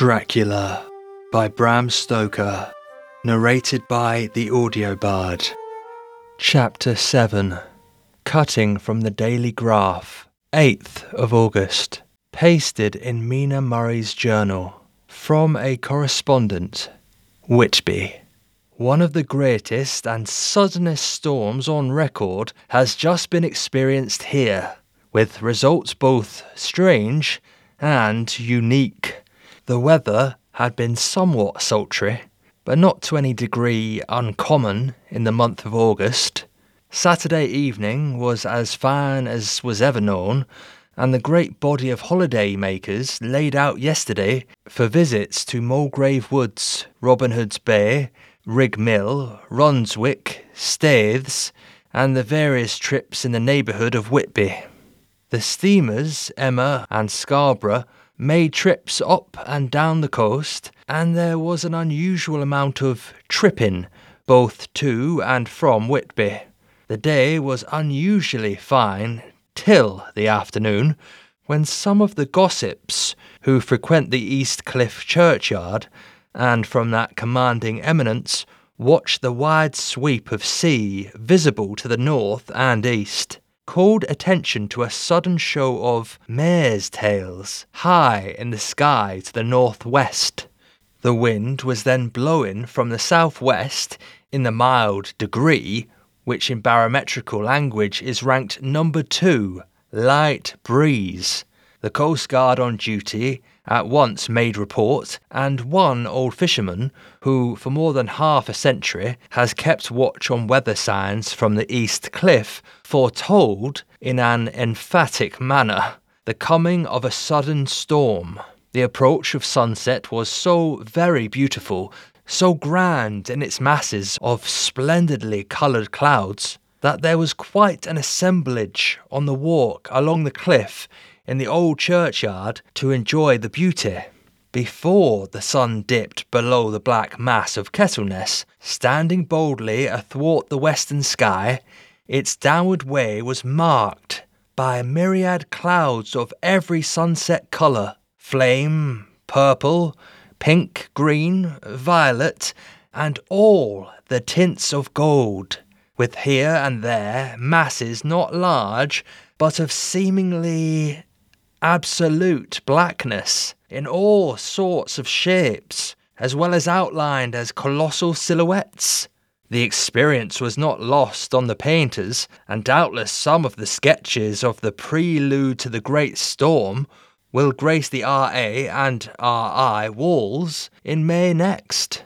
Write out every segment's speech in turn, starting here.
Dracula by Bram Stoker, narrated by the audio bard. Chapter 7 Cutting from the Daily Graph, 8th of August. Pasted in Mina Murray's journal. From a correspondent, Whitby. One of the greatest and suddenest storms on record has just been experienced here, with results both strange and unique. The weather had been somewhat sultry, but not to any degree uncommon in the month of August. Saturday evening was as fine as was ever known, and the great body of holiday makers laid out yesterday for visits to Mulgrave Woods, Robin Hood's Bay, Rig Mill, Runswick, Staithes, and the various trips in the neighbourhood of Whitby. The steamers, Emma and Scarborough, made trips up and down the coast, and there was an unusual amount of tripping both to and from Whitby. The day was unusually fine till the afternoon, when some of the gossips who frequent the East Cliff churchyard, and from that commanding eminence, watch the wide sweep of sea visible to the north and east called attention to a sudden show of mares' tails high in the sky to the northwest. The wind was then blowing from the southwest in the mild degree, which in barometrical language is ranked number two, light breeze. The Coast Guard on duty at once made report, and one old fisherman, who for more than half a century has kept watch on weather signs from the East Cliff, foretold in an emphatic manner the coming of a sudden storm. The approach of sunset was so very beautiful, so grand in its masses of splendidly coloured clouds, that there was quite an assemblage on the walk along the cliff in the old churchyard to enjoy the beauty. Before the sun dipped below the black mass of Kettleness, standing boldly athwart the western sky, its downward way was marked by myriad clouds of every sunset colour flame, purple, pink, green, violet, and all the tints of gold, with here and there masses not large, but of seemingly absolute blackness in all sorts of shapes, as well as outlined as colossal silhouettes. The experience was not lost on the painters, and doubtless some of the sketches of the prelude to the great storm will grace the RA and RI walls in May next.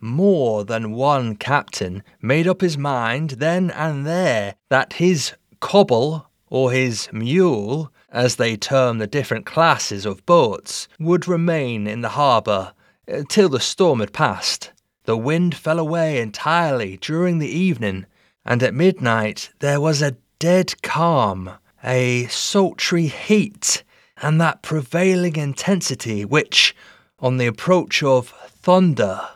More than one captain made up his mind then and there that his cobble or his mule as they term the different classes of boats, would remain in the harbour uh, till the storm had passed. The wind fell away entirely during the evening, and at midnight there was a dead calm, a sultry heat, and that prevailing intensity which, on the approach of thunder,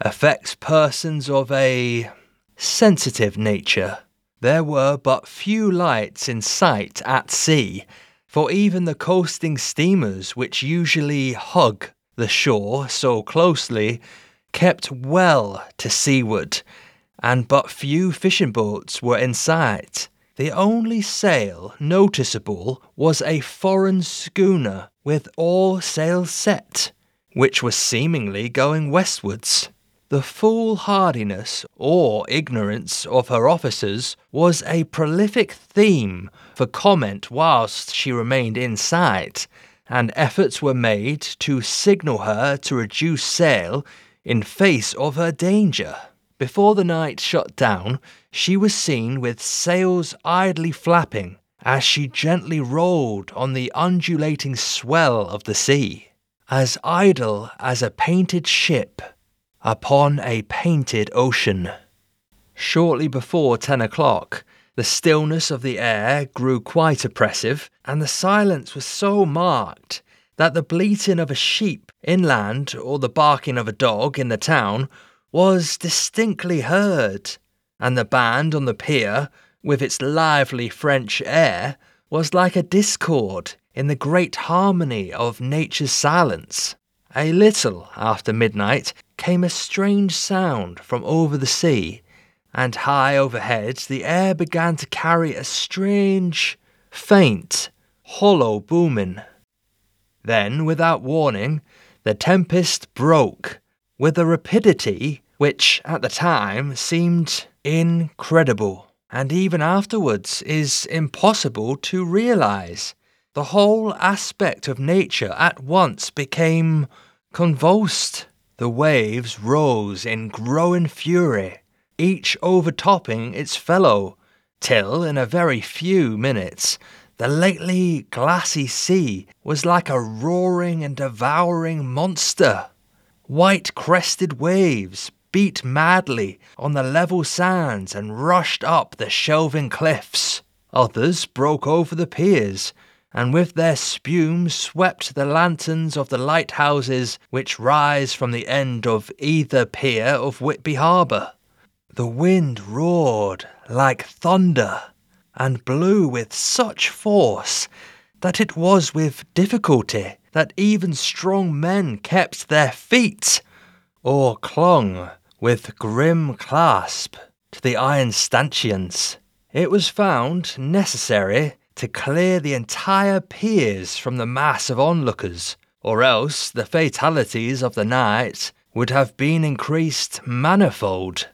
affects persons of a sensitive nature. There were but few lights in sight at sea, for even the coasting steamers, which usually hug the shore so closely, kept well to seaward, and but few fishing boats were in sight. The only sail noticeable was a foreign schooner with all sails set, which was seemingly going westwards. The foolhardiness or ignorance of her officers was a prolific theme for comment whilst she remained in sight, and efforts were made to signal her to reduce sail in face of her danger. Before the night shut down, she was seen with sails idly flapping as she gently rolled on the undulating swell of the sea, as idle as a painted ship upon a painted ocean. Shortly before ten o'clock, the stillness of the air grew quite oppressive, and the silence was so marked that the bleating of a sheep inland or the barking of a dog in the town was distinctly heard, and the band on the pier, with its lively French air, was like a discord in the great harmony of nature's silence. a little after midnight, came a strange sound from over the sea, and high overhead the air began to carry a strange, faint, hollow booming. Then, without warning, the tempest broke with a rapidity which at the time seemed incredible, and even afterwards is impossible to realize. The whole aspect of nature at once became convulsed. The waves rose in growing fury, each overtopping its fellow, till in a very few minutes the lately glassy sea was like a roaring and devouring monster. White crested waves beat madly on the level sands and rushed up the shelving cliffs. Others broke over the piers, and with their spume swept the lanterns of the lighthouses which rise from the end of either pier of Whitby Harbour. The wind roared like thunder and blew with such force that it was with difficulty that even strong men kept their feet, or clung with grim clasp to the iron stanchions. It was found necessary to clear the entire piers from the mass of onlookers, or else the fatalities of the night would have been increased manifold.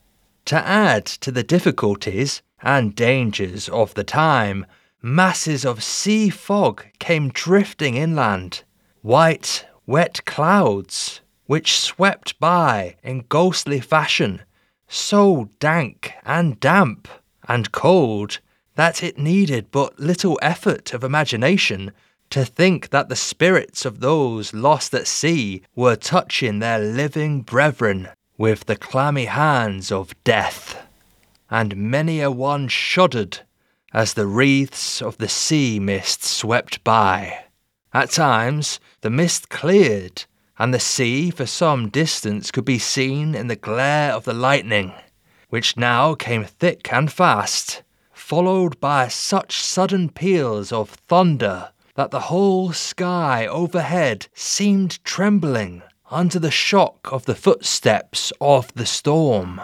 To add to the difficulties and dangers of the time, masses of sea fog came drifting inland, white, wet clouds, which swept by in ghostly fashion, so dank and damp and cold that it needed but little effort of imagination to think that the spirits of those lost at sea were touching their living brethren with the clammy hands of death. And many a one shuddered as the wreaths of the sea mist swept by. At times, the mist cleared, and the sea for some distance could be seen in the glare of the lightning, which now came thick and fast, followed by such sudden peals of thunder that the whole sky overhead seemed trembling under the shock of the footsteps of the storm.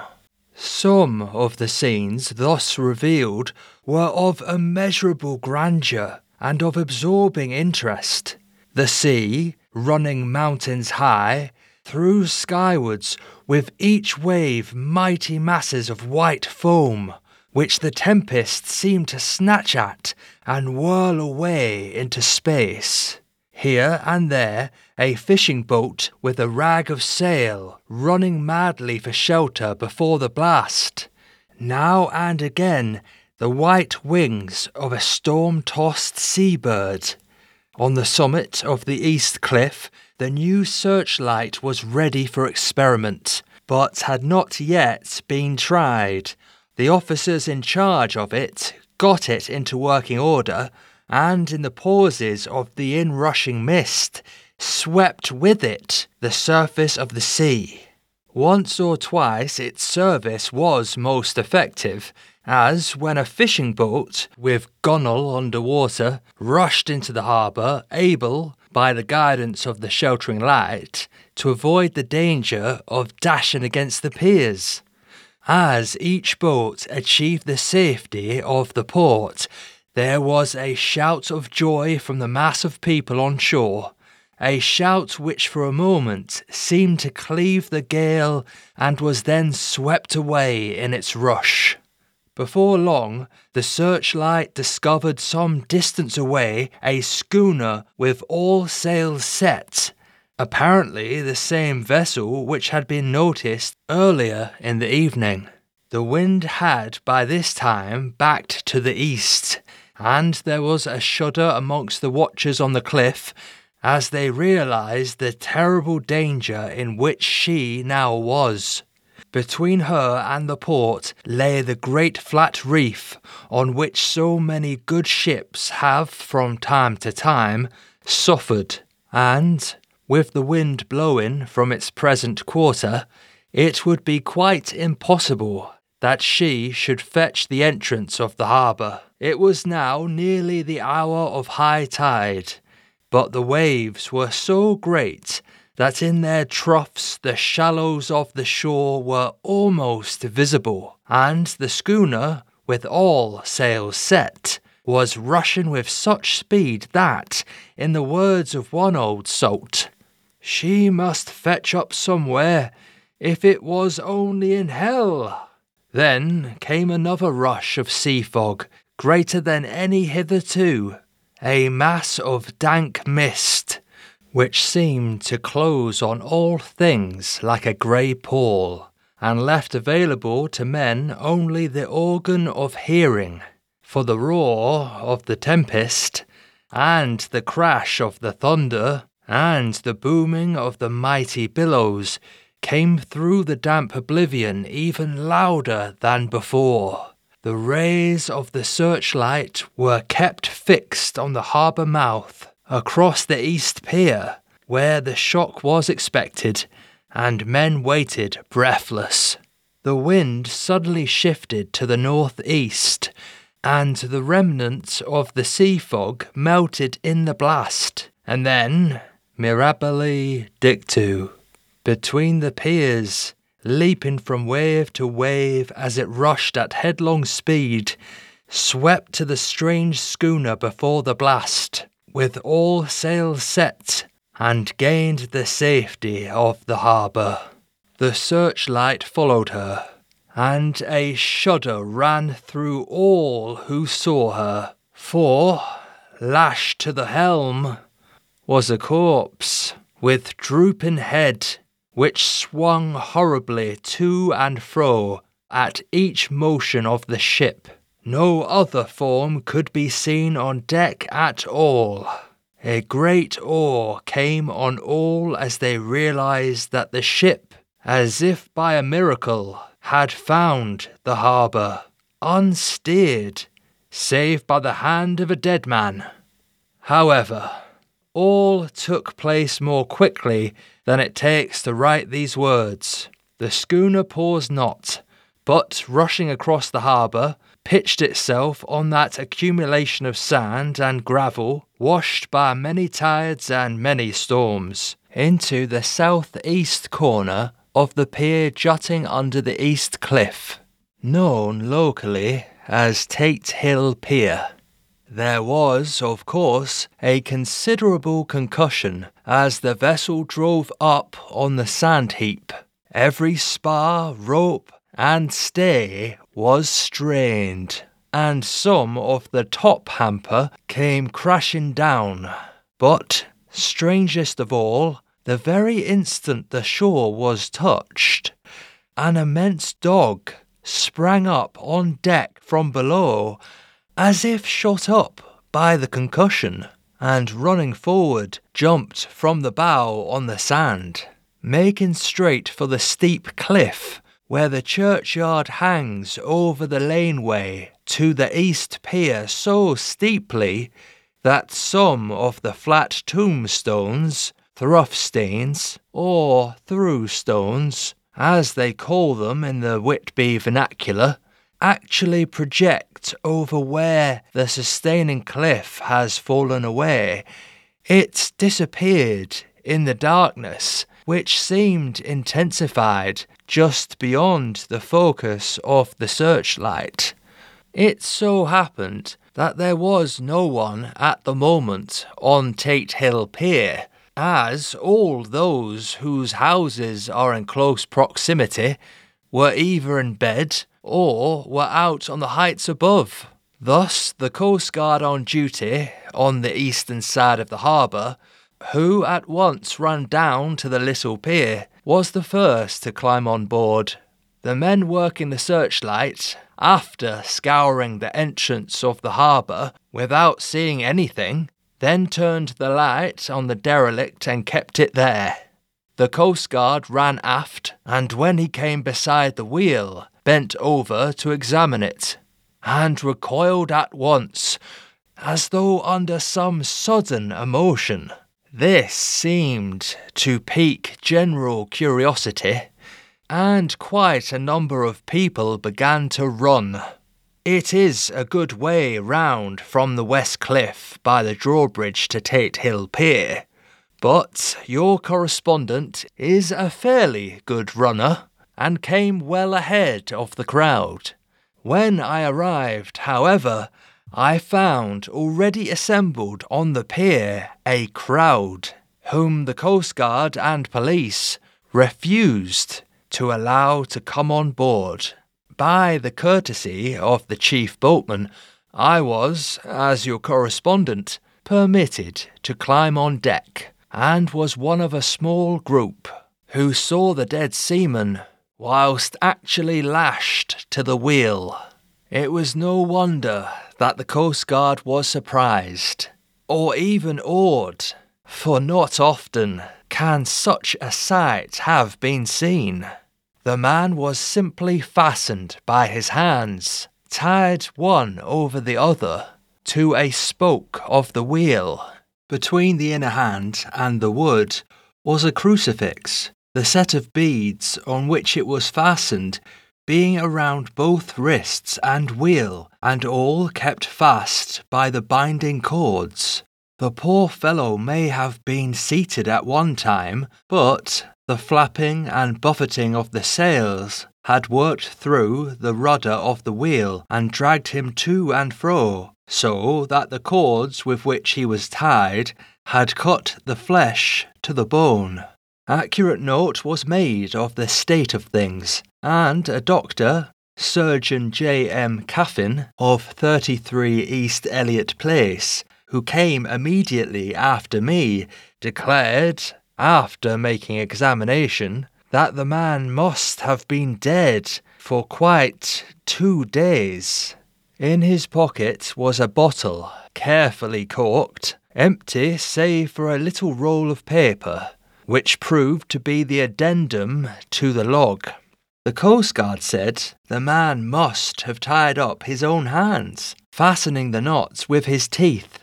Some of the scenes thus revealed were of immeasurable grandeur and of absorbing interest. The sea, running mountains high, threw skywards with each wave mighty masses of white foam, which the tempest seemed to snatch at and whirl away into space. Here and there, a fishing boat with a rag of sail running madly for shelter before the blast. Now and again, the white wings of a storm tossed seabird. On the summit of the east cliff, the new searchlight was ready for experiment, but had not yet been tried. The officers in charge of it got it into working order and in the pauses of the inrushing mist, swept with it the surface of the sea. Once or twice its service was most effective, as when a fishing boat with gunwale under water rushed into the harbour, able, by the guidance of the sheltering light, to avoid the danger of dashing against the piers. As each boat achieved the safety of the port, there was a shout of joy from the mass of people on shore, a shout which for a moment seemed to cleave the gale and was then swept away in its rush. Before long, the searchlight discovered some distance away a schooner with all sails set, apparently the same vessel which had been noticed earlier in the evening. The wind had by this time backed to the east, and there was a shudder amongst the watchers on the cliff as they realized the terrible danger in which she now was. Between her and the port lay the great flat reef on which so many good ships have from time to time suffered, and, with the wind blowing from its present quarter, it would be quite impossible that she should fetch the entrance of the harbour. It was now nearly the hour of high tide, but the waves were so great that in their troughs the shallows of the shore were almost visible, and the schooner, with all sails set, was rushing with such speed that, in the words of one old salt, she must fetch up somewhere, if it was only in hell. Then came another rush of sea fog, greater than any hitherto, a mass of dank mist, which seemed to close on all things like a grey pall, and left available to men only the organ of hearing for the roar of the tempest, and the crash of the thunder, and the booming of the mighty billows came through the damp oblivion even louder than before. The rays of the searchlight were kept fixed on the harbour mouth across the east pier, where the shock was expected, and men waited breathless. The wind suddenly shifted to the northeast, and the remnants of the sea fog melted in the blast, and then, mirabile dictu, between the piers, leaping from wave to wave as it rushed at headlong speed, swept to the strange schooner before the blast, with all sails set, and gained the safety of the harbour. The searchlight followed her, and a shudder ran through all who saw her, for, lashed to the helm, was a corpse with drooping head, which swung horribly to and fro at each motion of the ship. No other form could be seen on deck at all. A great awe came on all as they realized that the ship, as if by a miracle, had found the harbour, unsteered, save by the hand of a dead man. However, all took place more quickly than it takes to write these words. The schooner paused not, but rushing across the harbour, pitched itself on that accumulation of sand and gravel, washed by many tides and many storms, into the south east corner of the pier jutting under the east cliff, known locally as Tate Hill Pier. There was, of course, a considerable concussion as the vessel drove up on the sand heap. Every spar, rope, and stay was strained, and some of the top hamper came crashing down. But, strangest of all, the very instant the shore was touched, an immense dog sprang up on deck from below as if shot up by the concussion, and running forward, jumped from the bow on the sand, making straight for the steep cliff where the churchyard hangs over the laneway to the east pier so steeply that some of the flat tombstones thruffstains, or through stones, as they call them in the Whitby vernacular, actually project over where the sustaining cliff has fallen away. It disappeared in the darkness, which seemed intensified just beyond the focus of the searchlight. It so happened that there was no one at the moment on Tate Hill Pier, as all those whose houses are in close proximity were either in bed or were out on the heights above. Thus, the Coast Guard on duty on the eastern side of the harbour, who at once ran down to the little pier, was the first to climb on board. The men working the searchlight, after scouring the entrance of the harbour without seeing anything, then turned the light on the derelict and kept it there. The Coast Guard ran aft, and when he came beside the wheel, bent over to examine it, and recoiled at once, as though under some sudden emotion. This seemed to pique general curiosity, and quite a number of people began to run. It is a good way round from the West Cliff by the drawbridge to Tate Hill Pier, But your correspondent is a fairly good runner and came well ahead of the crowd. When I arrived, however, I found already assembled on the pier a crowd whom the Coast Guard and police refused to allow to come on board. By the courtesy of the chief boatman, I was, as your correspondent, permitted to climb on deck and was one of a small group who saw the dead seaman whilst actually lashed to the wheel. It was no wonder that the Coast Guard was surprised, or even awed, for not often can such a sight have been seen. The man was simply fastened by his hands, tied one over the other, to a spoke of the wheel. Between the inner hand and the wood was a crucifix, the set of beads on which it was fastened being around both wrists and wheel, and all kept fast by the binding cords. The poor fellow may have been seated at one time, but the flapping and buffeting of the sails had worked through the rudder of the wheel and dragged him to and fro, so that the cords with which he was tied had cut the flesh to the bone. Accurate note was made of the state of things, and a doctor, Surgeon J. M. Caffyn of 33 East Elliot Place, who came immediately after me, declared, after making examination, that the man must have been dead for quite two days. In his pocket was a bottle, carefully corked, empty save for a little roll of paper, which proved to be the addendum to the log. The Coast Guard said the man must have tied up his own hands, fastening the knots with his teeth.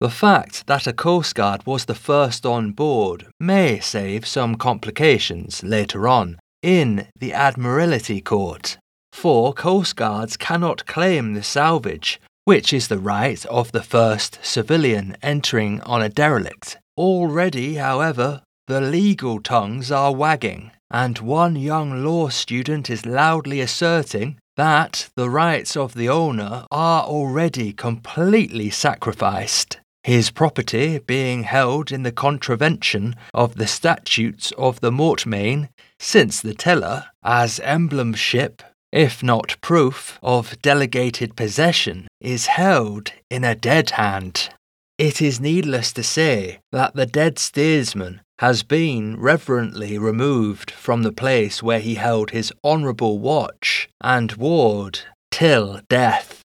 The fact that a Coast Guard was the first on board may save some complications later on in the Admiralty Court, for Coast Guards cannot claim the salvage, which is the right of the first civilian entering on a derelict. Already, however, the legal tongues are wagging, and one young law student is loudly asserting that the rights of the owner are already completely sacrificed his property being held in the contravention of the statutes of the mortmain, since the tiller, as emblemship, if not proof of delegated possession, is held in a dead hand. It is needless to say that the dead steersman has been reverently removed from the place where he held his honourable watch and ward till death.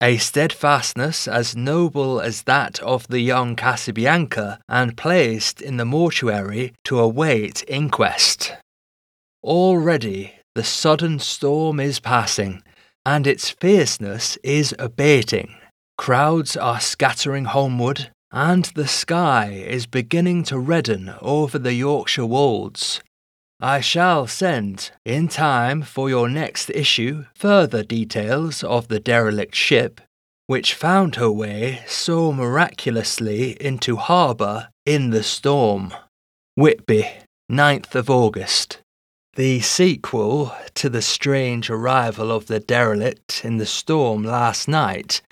A steadfastness as noble as that of the young Casabianca, and placed in the mortuary to await inquest. Already the sudden storm is passing, and its fierceness is abating. Crowds are scattering homeward, and the sky is beginning to redden over the Yorkshire wolds. I shall send, in time for your next issue, further details of the derelict ship, which found her way so miraculously into harbour in the storm. Whitby, 9th of August. The sequel to the strange arrival of the derelict in the storm last night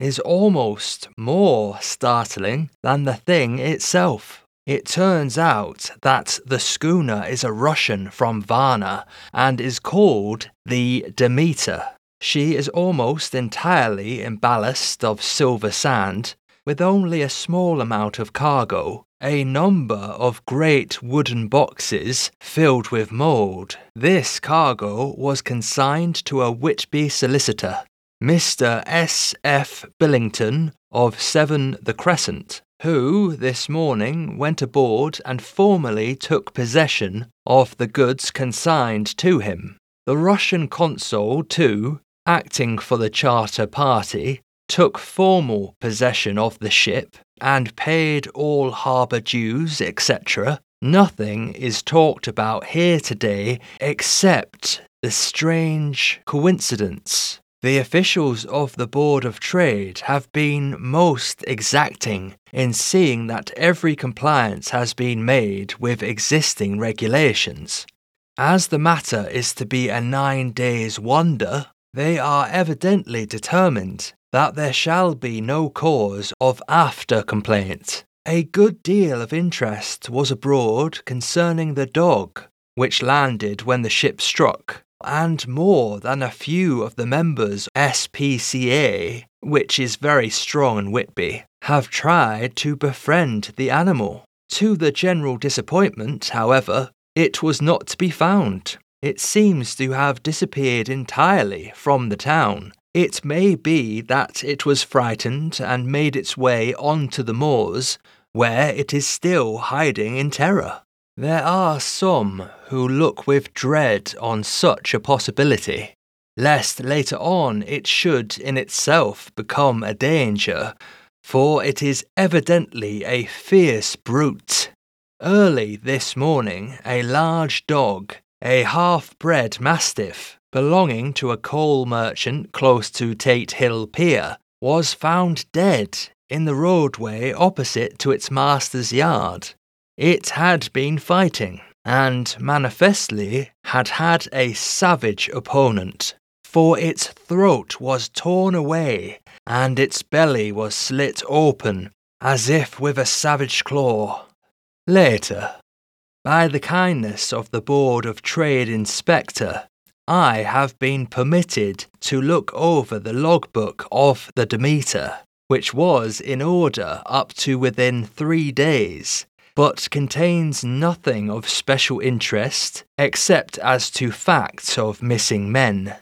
is almost more startling than the thing itself. It turns out that the schooner is a Russian from Varna and is called the Demeter. She is almost entirely in ballast of silver sand, with only a small amount of cargo, a number of great wooden boxes filled with mould. This cargo was consigned to a Whitby solicitor, Mr. S. F. Billington of 7 The Crescent, who this morning went aboard and formally took possession of the goods consigned to him. The Russian consul, too, acting for the charter party, took formal possession of the ship and paid all harbour dues, etc. Nothing is talked about here today except the strange coincidence the officials of the Board of Trade have been most exacting in seeing that every compliance has been made with existing regulations. As the matter is to be a nine days wonder, they are evidently determined that there shall be no cause of after complaint. A good deal of interest was abroad concerning the dog, which landed when the ship struck, and more than a few of the members SPCA, which is very strong in Whitby, have tried to befriend the animal. To the general disappointment, however, it was not to be found. It seems to have disappeared entirely from the town. It may be that it was frightened and made its way onto the moors, where it is still hiding in terror. There are some who look with dread on such a possibility, lest later on it should in itself become a danger, for it is evidently a fierce brute. Early this morning, a large dog, a half bred mastiff, belonging to a coal merchant close to Tate Hill Pier, was found dead in the roadway opposite to its master's yard. It had been fighting, and manifestly had had a savage opponent, for its throat was torn away and its belly was slit open as if with a savage claw. Later, by the kindness of the Board of Trade Inspector, I have been permitted to look over the logbook of the Demeter, which was in order up to within three days, but contains nothing of special interest except as to facts of missing men.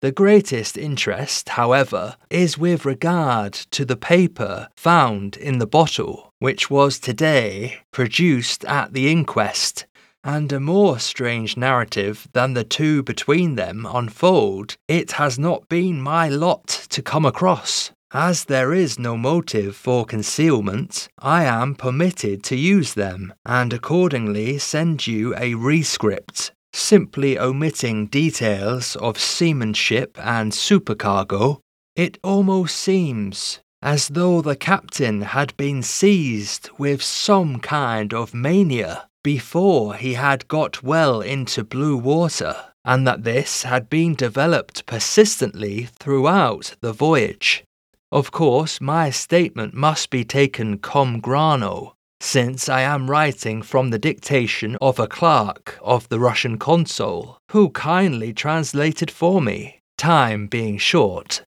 The greatest interest, however, is with regard to the paper found in the bottle, which was today produced at the inquest, and a more strange narrative than the two between them unfold it has not been my lot to come across. As there is no motive for concealment, I am permitted to use them, and accordingly send you a rescript simply omitting details of seamanship and supercargo, it almost seems as though the captain had been seized with some kind of mania before he had got well into blue water, and that this had been developed persistently throughout the voyage. Of course, my statement must be taken cum grano, since I am writing from the dictation of a clerk of the Russian consul, who kindly translated for me, time being short.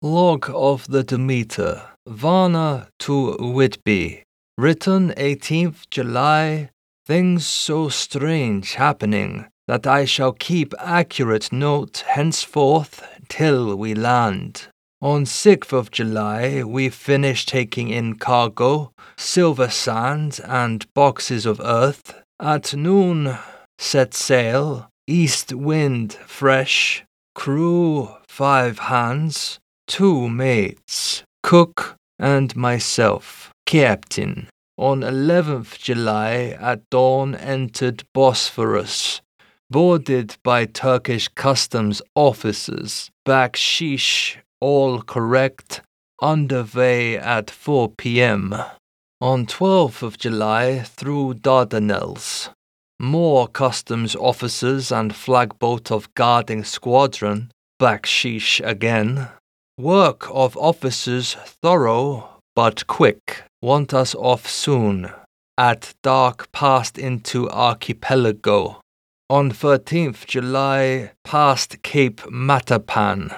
Log of the Demeter, Varna to Whitby, written 18th July. Things so strange happening that I shall keep accurate note henceforth till we land. On 6th of July, we finished taking in cargo, silver sand, and boxes of earth. At noon, set sail, east wind fresh, crew five hands, two mates, cook, and myself, captain. On 11th July, at dawn, entered Bosphorus, boarded by Turkish customs officers. Bakshish all correct, underway at 4 p.m. On 12th of July through Dardanelles. More customs officers and flagboat of guarding squadron, bakshish again. Work of officers thorough but quick, want us off soon. At dark passed into archipelago. On 13th July passed Cape Matapan.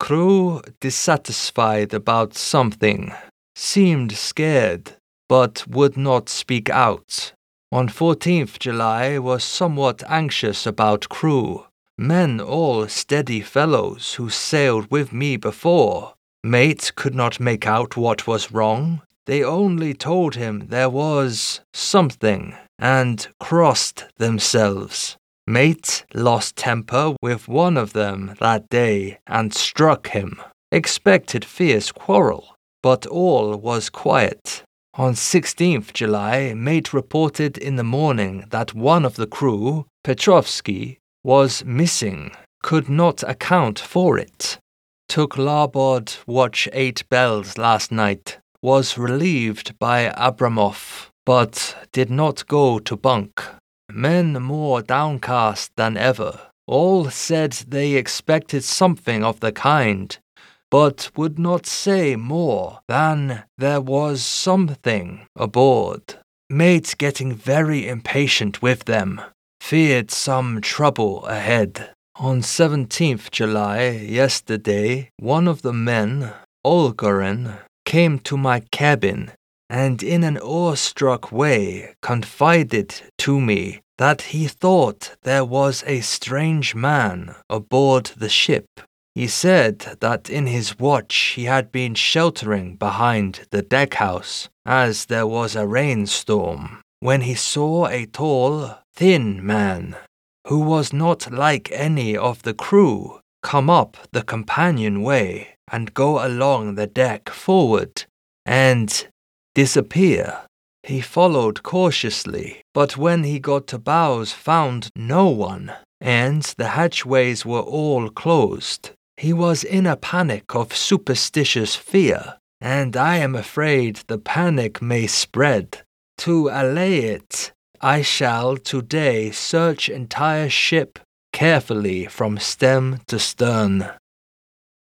Crew dissatisfied about something, seemed scared, but would not speak out. On 14th July was somewhat anxious about crew. Men all steady fellows who sailed with me before. Mate could not make out what was wrong. They only told him there was something and crossed themselves. Mate lost temper with one of them that day and struck him. Expected fierce quarrel, but all was quiet. On 16th July, mate reported in the morning that one of the crew, Petrofsky, was missing, could not account for it. Took larboard watch eight bells last night. was relieved by Abramoff, but did not go to bunk. Men more downcast than ever. All said they expected something of the kind, but would not say more than there was something aboard. Mate getting very impatient with them, feared some trouble ahead. On 17th July, yesterday, one of the men, Olgaren, came to my cabin and in an awestruck way confided to me that he thought there was a strange man aboard the ship. He said that in his watch he had been sheltering behind the deckhouse as there was a rainstorm when he saw a tall, thin man who was not like any of the crew, come up the companionway and go along the deck forward and disappear. He followed cautiously, but when he got to bows found no one, and the hatchways were all closed. He was in a panic of superstitious fear, and I am afraid the panic may spread. To allay it, I shall today search entire ship carefully from stem to stern.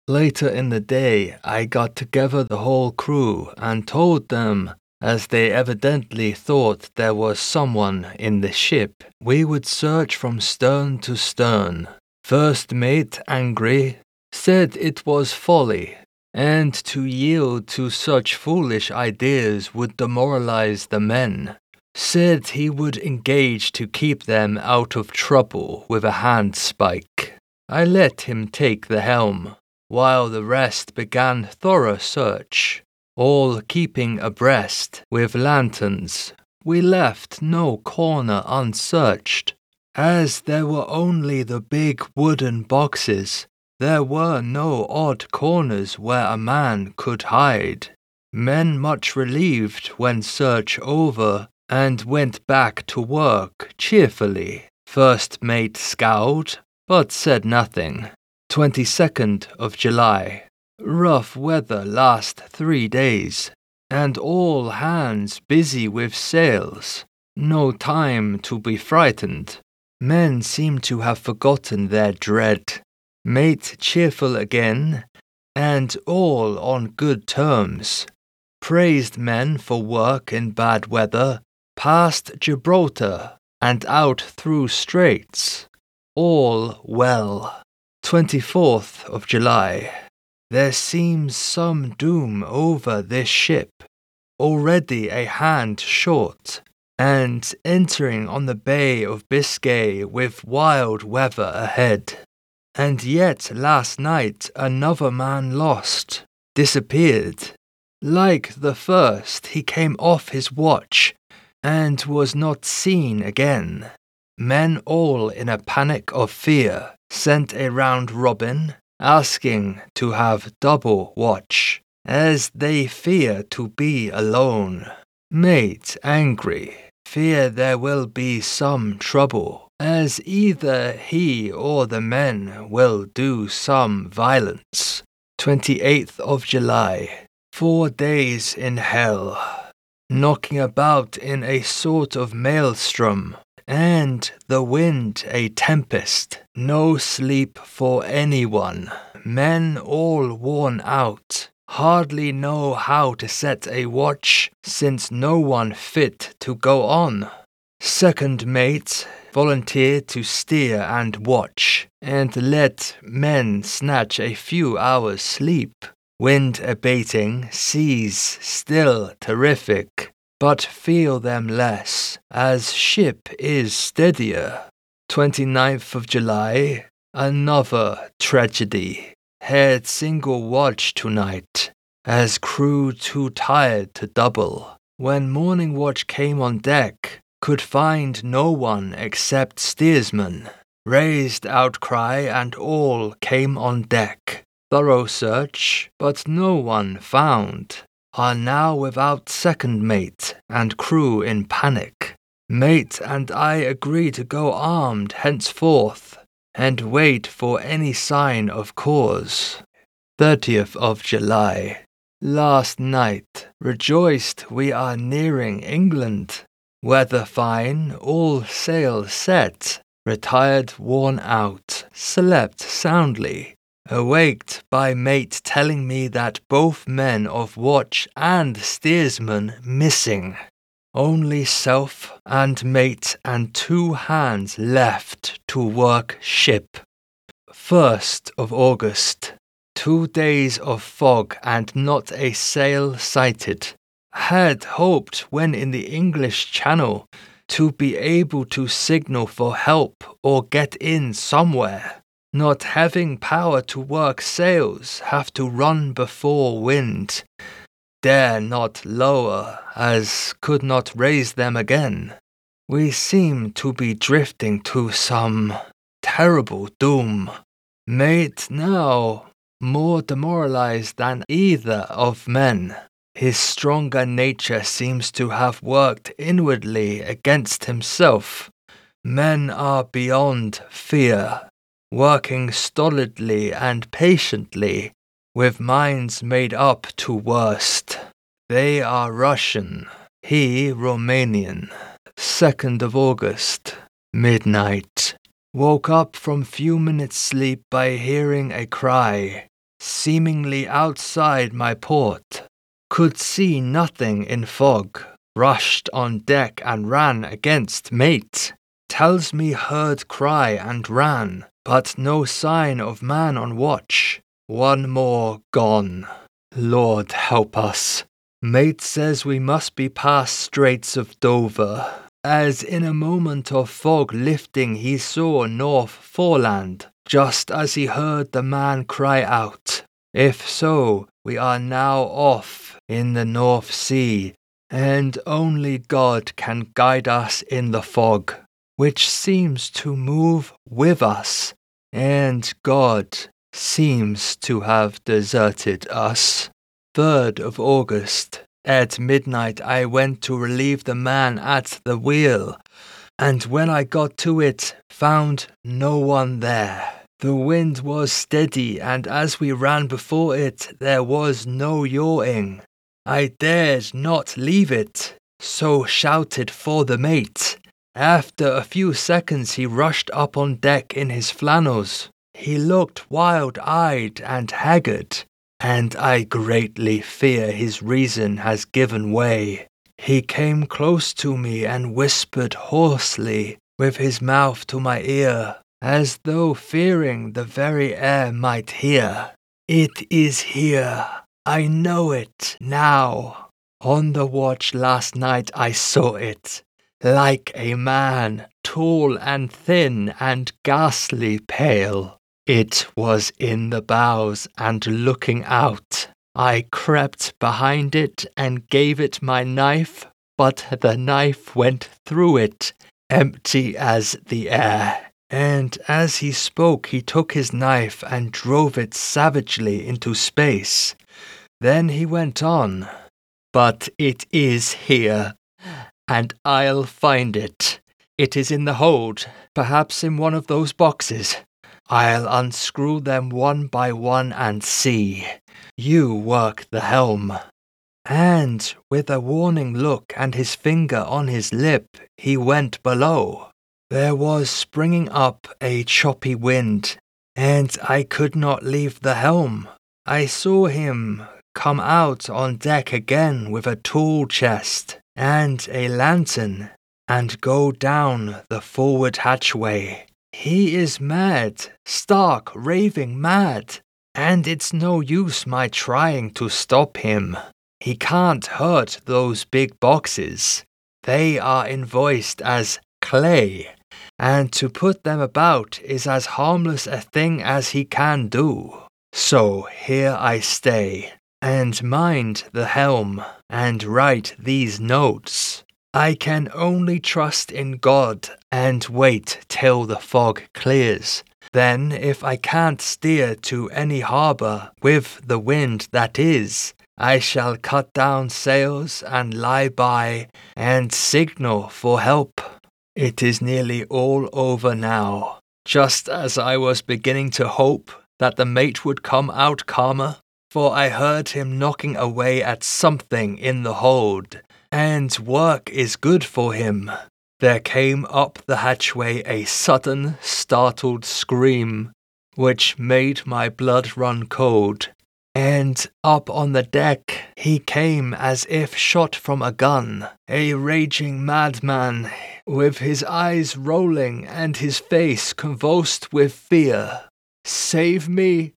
Later in the day, I got together the whole crew and told them, as they evidently thought there was someone in the ship, we would search from stern to stern. First mate, angry, said it was folly, and to yield to such foolish ideas would demoralize the men said he would engage to keep them out of trouble with a handspike. I let him take the helm, while the rest began thorough search, all keeping abreast with lanterns. We left no corner unsearched. As there were only the big wooden boxes, there were no odd corners where a man could hide. Men much relieved when search over and went back to work cheerfully. First mate scowled, but said nothing. 22nd of July. Rough weather last three days, and all hands busy with sails. No time to be frightened. Men seem to have forgotten their dread. Mate cheerful again, and all on good terms. Praised men for work in bad weather, past Gibraltar and out through straits. All well. 24th of July. There seems some doom over this ship, already a hand short, and entering on the Bay of Biscay with wild weather ahead. And yet last night another man lost, disappeared. Like the first, he came off his watch and was not seen again. Men all in a panic of fear sent a round robin, asking to have double watch, as they fear to be alone. Mate angry, fear there will be some trouble, as either he or the men will do some violence. 28th of July. Four days in hell knocking about in a sort of maelstrom, and the wind a tempest. No sleep for anyone. Men all worn out. Hardly know how to set a watch, since no one fit to go on. Second mate volunteered to steer and watch, and let men snatch a few hours' sleep. Wind abating, seas still terrific, but feel them less, as ship is steadier. 29th of July, another tragedy. Had single watch tonight, as crew too tired to double. When morning watch came on deck, could find no one except steersman. Raised outcry and all came on deck thorough search, but no one found, are now without second mate and crew in panic. Mate and I agree to go armed henceforth and wait for any sign of cause. 30th of July. Last night, rejoiced we are nearing England. Weather fine, all sail set. Retired, worn out, slept soundly. Awaked by mate telling me that both men of watch and steersman missing. Only self and mate and two hands left to work ship. 1st of August. Two days of fog and not a sail sighted. Had hoped when in the English Channel to be able to signal for help or get in somewhere. Not having power to work sails, have to run before wind dare not lower, as could not raise them again. We seem to be drifting to some terrible doom. Mate now more demoralized than either of men. His stronger nature seems to have worked inwardly against himself. Men are beyond fear, working stolidly and patiently with minds made up to worst. They are Russian, he Romanian. 2nd of August, midnight. Woke up from few minutes sleep by hearing a cry, seemingly outside my port. Could see nothing in fog. Rushed on deck and ran against mate. Tells me heard cry and ran, but no sign of man on watch. One more gone. Lord help us. Mate says we must be past Straits of Dover, as in a moment of fog lifting he saw North Foreland, just as he heard the man cry out. If so, we are now off in the North Sea, and only God can guide us in the fog, which seems to move with us, and God seems to have deserted us. 3rd of August. At midnight I went to relieve the man at the wheel, and when I got to it, found no one there. The wind was steady, and as we ran before it, there was no yawing. I dared not leave it, so shouted for the mate. After a few seconds, he rushed up on deck in his flannels. He looked wild eyed and haggard, and I greatly fear his reason has given way. He came close to me and whispered hoarsely, with his mouth to my ear, as though fearing the very air might hear. It is here. I know it now. On the watch last night I saw it, like a man, tall and thin and ghastly pale. It was in the bows and looking out. I crept behind it and gave it my knife, but the knife went through it, empty as the air. And as he spoke, he took his knife and drove it savagely into space. Then he went on, But it is here, and I'll find it. It is in the hold, perhaps in one of those boxes. I'll unscrew them one by one and see. You work the helm. And with a warning look and his finger on his lip, he went below. There was springing up a choppy wind, and I could not leave the helm. I saw him come out on deck again with a tool chest and a lantern and go down the forward hatchway. He is mad, stark, raving mad, and it's no use my trying to stop him. He can't hurt those big boxes. They are invoiced as clay, and to put them about is as harmless a thing as he can do. So here I stay, and mind the helm, and write these notes. I can only trust in God and wait till the fog clears. Then, if I can't steer to any harbour with the wind that is, I shall cut down sails and lie by and signal for help. It is nearly all over now. Just as I was beginning to hope that the mate would come out calmer, for I heard him knocking away at something in the hold, and work is good for him. There came up the hatchway a sudden, startled scream, which made my blood run cold. And up on the deck he came as if shot from a gun, a raging madman, with his eyes rolling and his face convulsed with fear. Save me!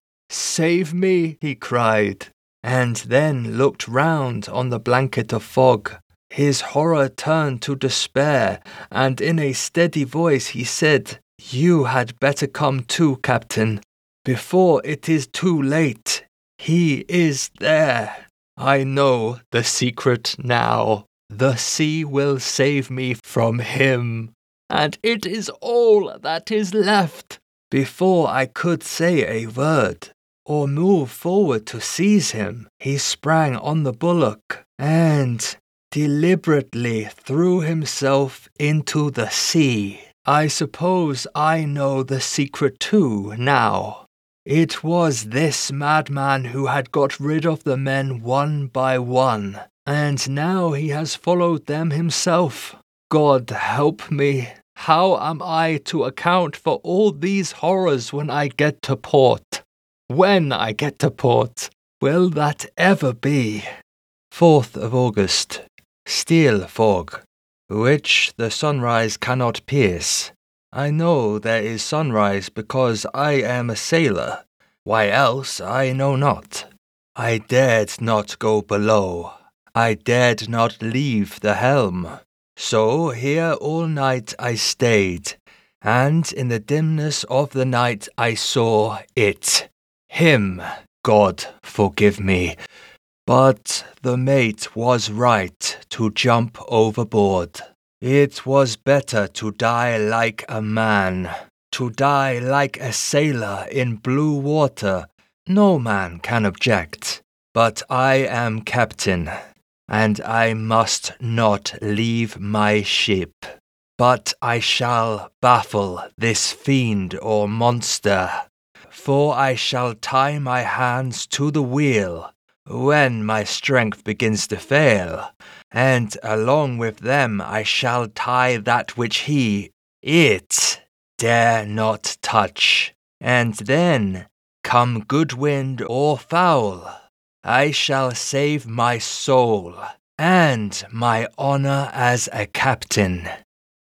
Save me! he cried, and then looked round on the blanket of fog. His horror turned to despair, and in a steady voice he said, You had better come too, Captain, before it is too late. He is there. I know the secret now. The sea will save me from him, and it is all that is left. Before I could say a word or move forward to seize him, he sprang on the bulwark and deliberately threw himself into the sea. I suppose I know the secret too now. It was this madman who had got rid of the men one by one, and now he has followed them himself. God help me. How am I to account for all these horrors when I get to port? When I get to port, will that ever be? 4th of August. steel fog, which the sunrise cannot pierce. I know there is sunrise because I am a sailor. Why else I know not. I dared not go below. I dared not leave the helm. So here all night I stayed, and in the dimness of the night I saw it. Him, God forgive me. But the mate was right to jump overboard. It was better to die like a man, to die like a sailor in blue water. No man can object. But I am captain, and I must not leave my ship. But I shall baffle this fiend or monster, for I shall tie my hands to the wheel when my strength begins to fail, and along with them I shall tie that which he, it, dare not touch. And then, come good wind or foul, I shall save my soul and my honor as a captain.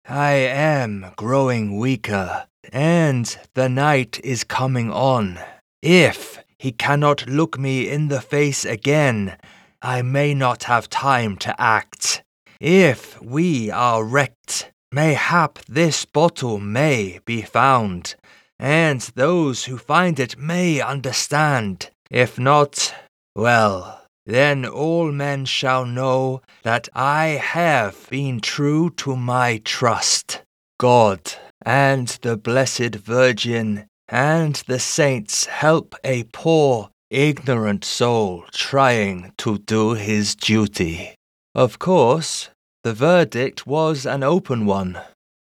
I am growing weaker, and the night is coming on. If he cannot look me in the face again. I may not have time to act. If we are wrecked, mayhap this bottle may be found, and those who find it may understand. If not, well, then all men shall know that I have been true to my trust. God and the Blessed Virgin and the saints help a poor, ignorant soul trying to do his duty. Of course, the verdict was an open one.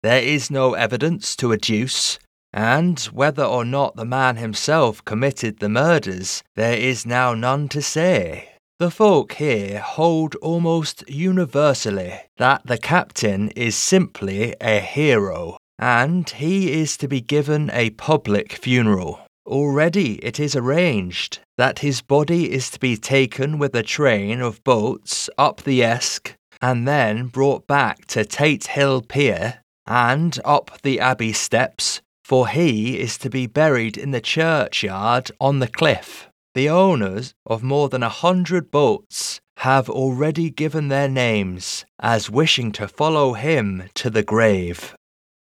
There is no evidence to adduce, and whether or not the man himself committed the murders, there is now none to say. The folk here hold almost universally that the captain is simply a hero and he is to be given a public funeral. Already it is arranged that his body is to be taken with a train of boats up the Esk and then brought back to Tate Hill Pier and up the Abbey steps, for he is to be buried in the churchyard on the cliff. The owners of more than a hundred boats have already given their names as wishing to follow him to the grave.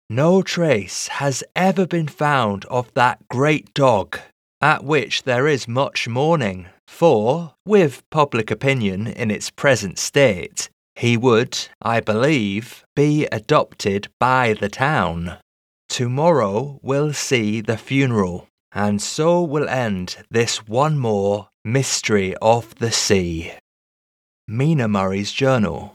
No trace has ever been found of that great dog, at which there is much mourning, for, with public opinion in its present state, he would, I believe, be adopted by the town. Tomorrow will see the funeral, and so will end this one more mystery of the sea. Mina Murray's Journal,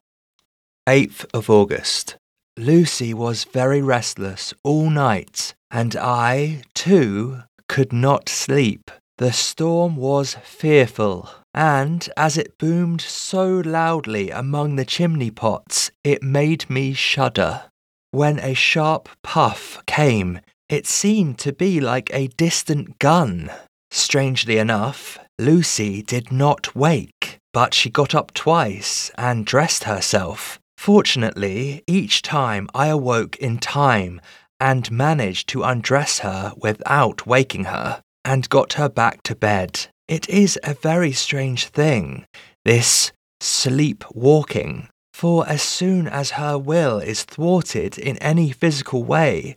8th of August. Lucy was very restless all night, and I, too, could not sleep. The storm was fearful, and as it boomed so loudly among the chimney pots, it made me shudder. When a sharp puff came, it seemed to be like a distant gun. Strangely enough, Lucy did not wake, but she got up twice and dressed herself. Fortunately, each time I awoke in time and managed to undress her without waking her and got her back to bed. It is a very strange thing, this sleepwalking, for as soon as her will is thwarted in any physical way,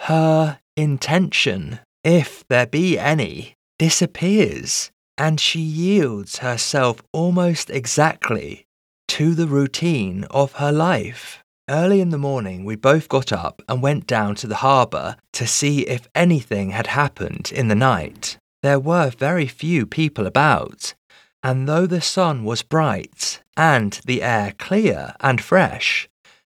her intention, if there be any, disappears, and she yields herself almost exactly to the routine of her life. Early in the morning, we both got up and went down to the harbour to see if anything had happened in the night. There were very few people about, and though the sun was bright and the air clear and fresh,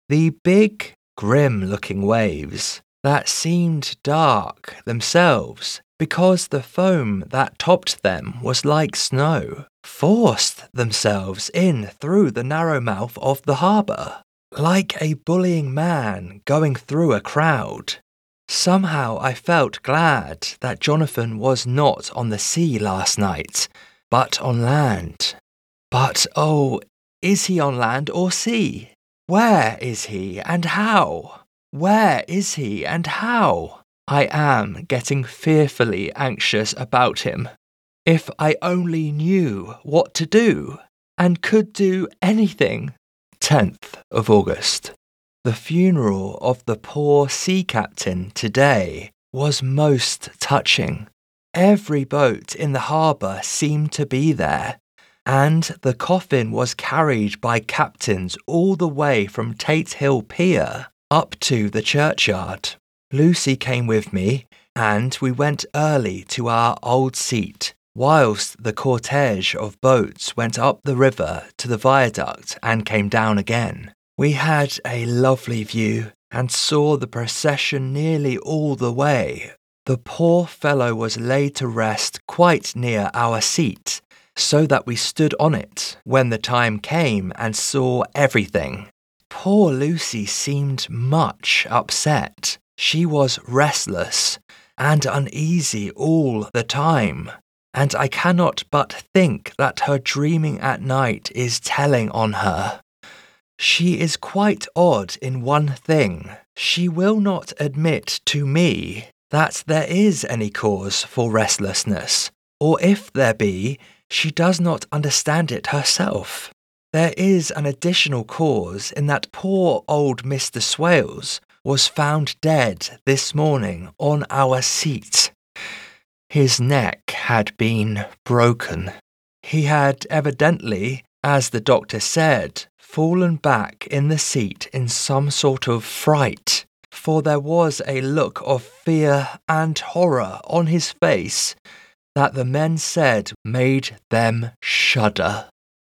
the big, grim looking waves that seemed dark themselves because the foam that topped them was like snow, forced themselves in through the narrow mouth of the harbour, like a bullying man going through a crowd. Somehow I felt glad that Jonathan was not on the sea last night, but on land. But oh, is he on land or sea? Where is he and how? Where is he and how? I am getting fearfully anxious about him. If I only knew what to do and could do anything. 10th of August. The funeral of the poor sea captain today was most touching. Every boat in the harbour seemed to be there, and the coffin was carried by captains all the way from Tate Hill Pier up to the churchyard. Lucy came with me, and we went early to our old seat, whilst the cortege of boats went up the river to the viaduct and came down again. We had a lovely view and saw the procession nearly all the way. The poor fellow was laid to rest quite near our seat, so that we stood on it when the time came and saw everything. Poor Lucy seemed much upset. She was restless and uneasy all the time, and I cannot but think that her dreaming at night is telling on her. She is quite odd in one thing. She will not admit to me that there is any cause for restlessness, or if there be, she does not understand it herself. There is an additional cause in that poor old Mr. Swales was found dead this morning on our seat. His neck had been broken. He had evidently, as the doctor said, fallen back in the seat in some sort of fright, for there was a look of fear and horror on his face that the men said made them shudder.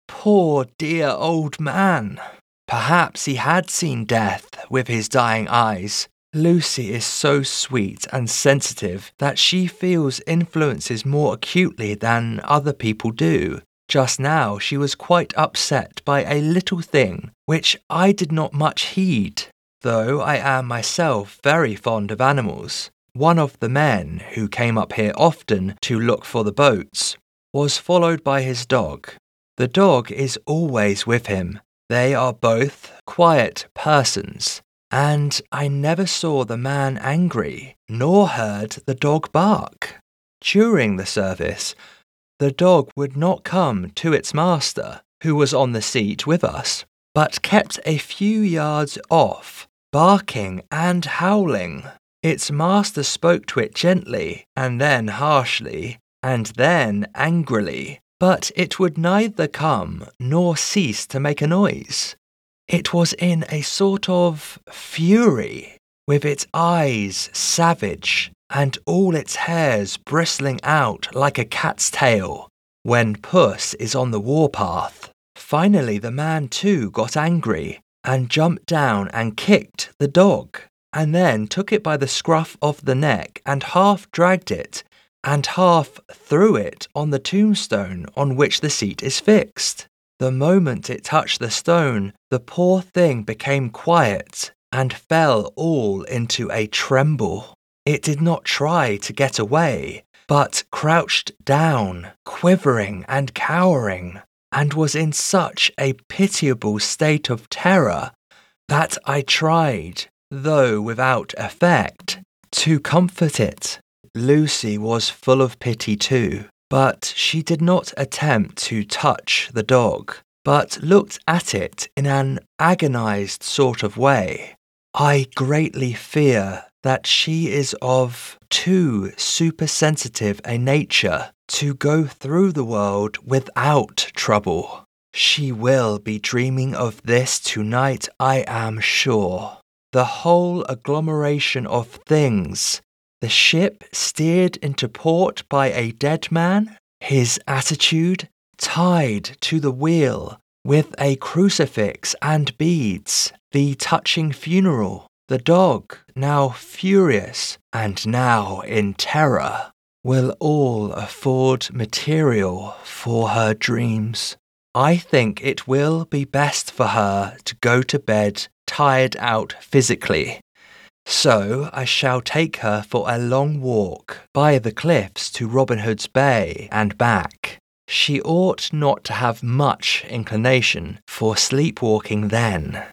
Poor dear old man! Perhaps he had seen death with his dying eyes. Lucy is so sweet and sensitive that she feels influences more acutely than other people do. Just now, she was quite upset by a little thing which I did not much heed, though I am myself very fond of animals. One of the men, who came up here often to look for the boats, was followed by his dog. The dog is always with him, they are both quiet persons, and I never saw the man angry, nor heard the dog bark. During the service, the dog would not come to its master, who was on the seat with us, but kept a few yards off, barking and howling. Its master spoke to it gently, and then harshly, and then angrily, but it would neither come nor cease to make a noise. It was in a sort of fury, with its eyes savage and all its hairs bristling out like a cat's tail when puss is on the warpath. Finally, the man too got angry and jumped down and kicked the dog, and then took it by the scruff of the neck and half dragged it and half threw it on the tombstone on which the seat is fixed. The moment it touched the stone, the poor thing became quiet and fell all into a tremble. It did not try to get away, but crouched down, quivering and cowering, and was in such a pitiable state of terror that I tried, though without effect, to comfort it. Lucy was full of pity too, but she did not attempt to touch the dog, but looked at it in an agonized sort of way. I greatly fear that she is of too supersensitive a nature to go through the world without trouble. She will be dreaming of this tonight, I am sure. The whole agglomeration of things the ship steered into port by a dead man, his attitude tied to the wheel with a crucifix and beads, the touching funeral, the dog, now furious and now in terror, will all afford material for her dreams. I think it will be best for her to go to bed tired out physically so I shall take her for a long walk by the cliffs to Robin Hood's Bay and back. She ought not to have much inclination for sleepwalking then.